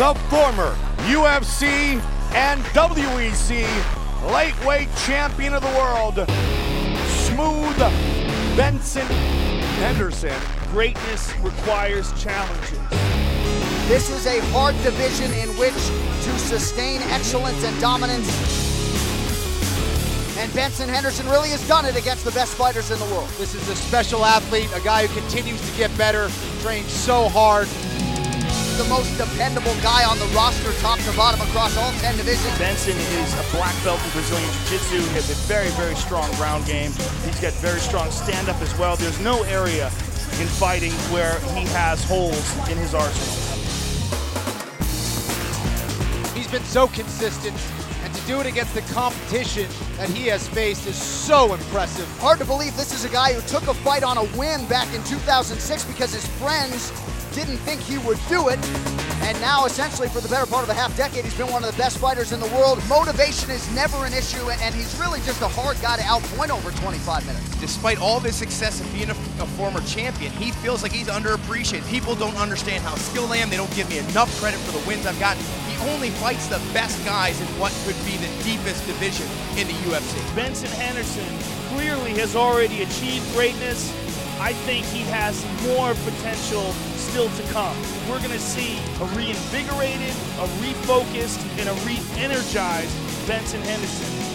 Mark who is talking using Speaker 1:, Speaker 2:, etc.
Speaker 1: the former UFC and WEC lightweight champion of the world, Smooth Benson Henderson.
Speaker 2: Greatness requires challenges.
Speaker 3: This is a hard division in which to sustain excellence and dominance. And Benson Henderson really has done it against the best fighters in the world.
Speaker 4: This is a special athlete, a guy who continues to get better, trains so hard.
Speaker 3: The most dependable guy on the roster, top to bottom, across all 10 divisions.
Speaker 2: Benson is a black belt in Brazilian Jiu-Jitsu. He has a very, very strong ground game. He's got very strong stand-up as well. There's no area in fighting where he has holes in his arsenal.
Speaker 4: He's been so consistent, and to do it against the competition that he has faced is so impressive.
Speaker 3: Hard to believe this is a guy who took a fight on a win back in 2006 because his friends didn't think he would do it. And now, essentially, for the better part of a half decade, he's been one of the best fighters in the world. Motivation is never an issue, and he's really just a hard guy to outpoint over 25 minutes.
Speaker 5: Despite all his success of being a, a former champion, he feels like he's underappreciated. People don't understand how skilled I am. They don't give me enough credit for the wins I've gotten. He only fights the best guys in what could be the deepest division in the UFC.
Speaker 2: Benson Henderson clearly has already achieved greatness. I think he has more potential still to come. We're going to see a reinvigorated, a refocused, and a re energized Benson Henderson.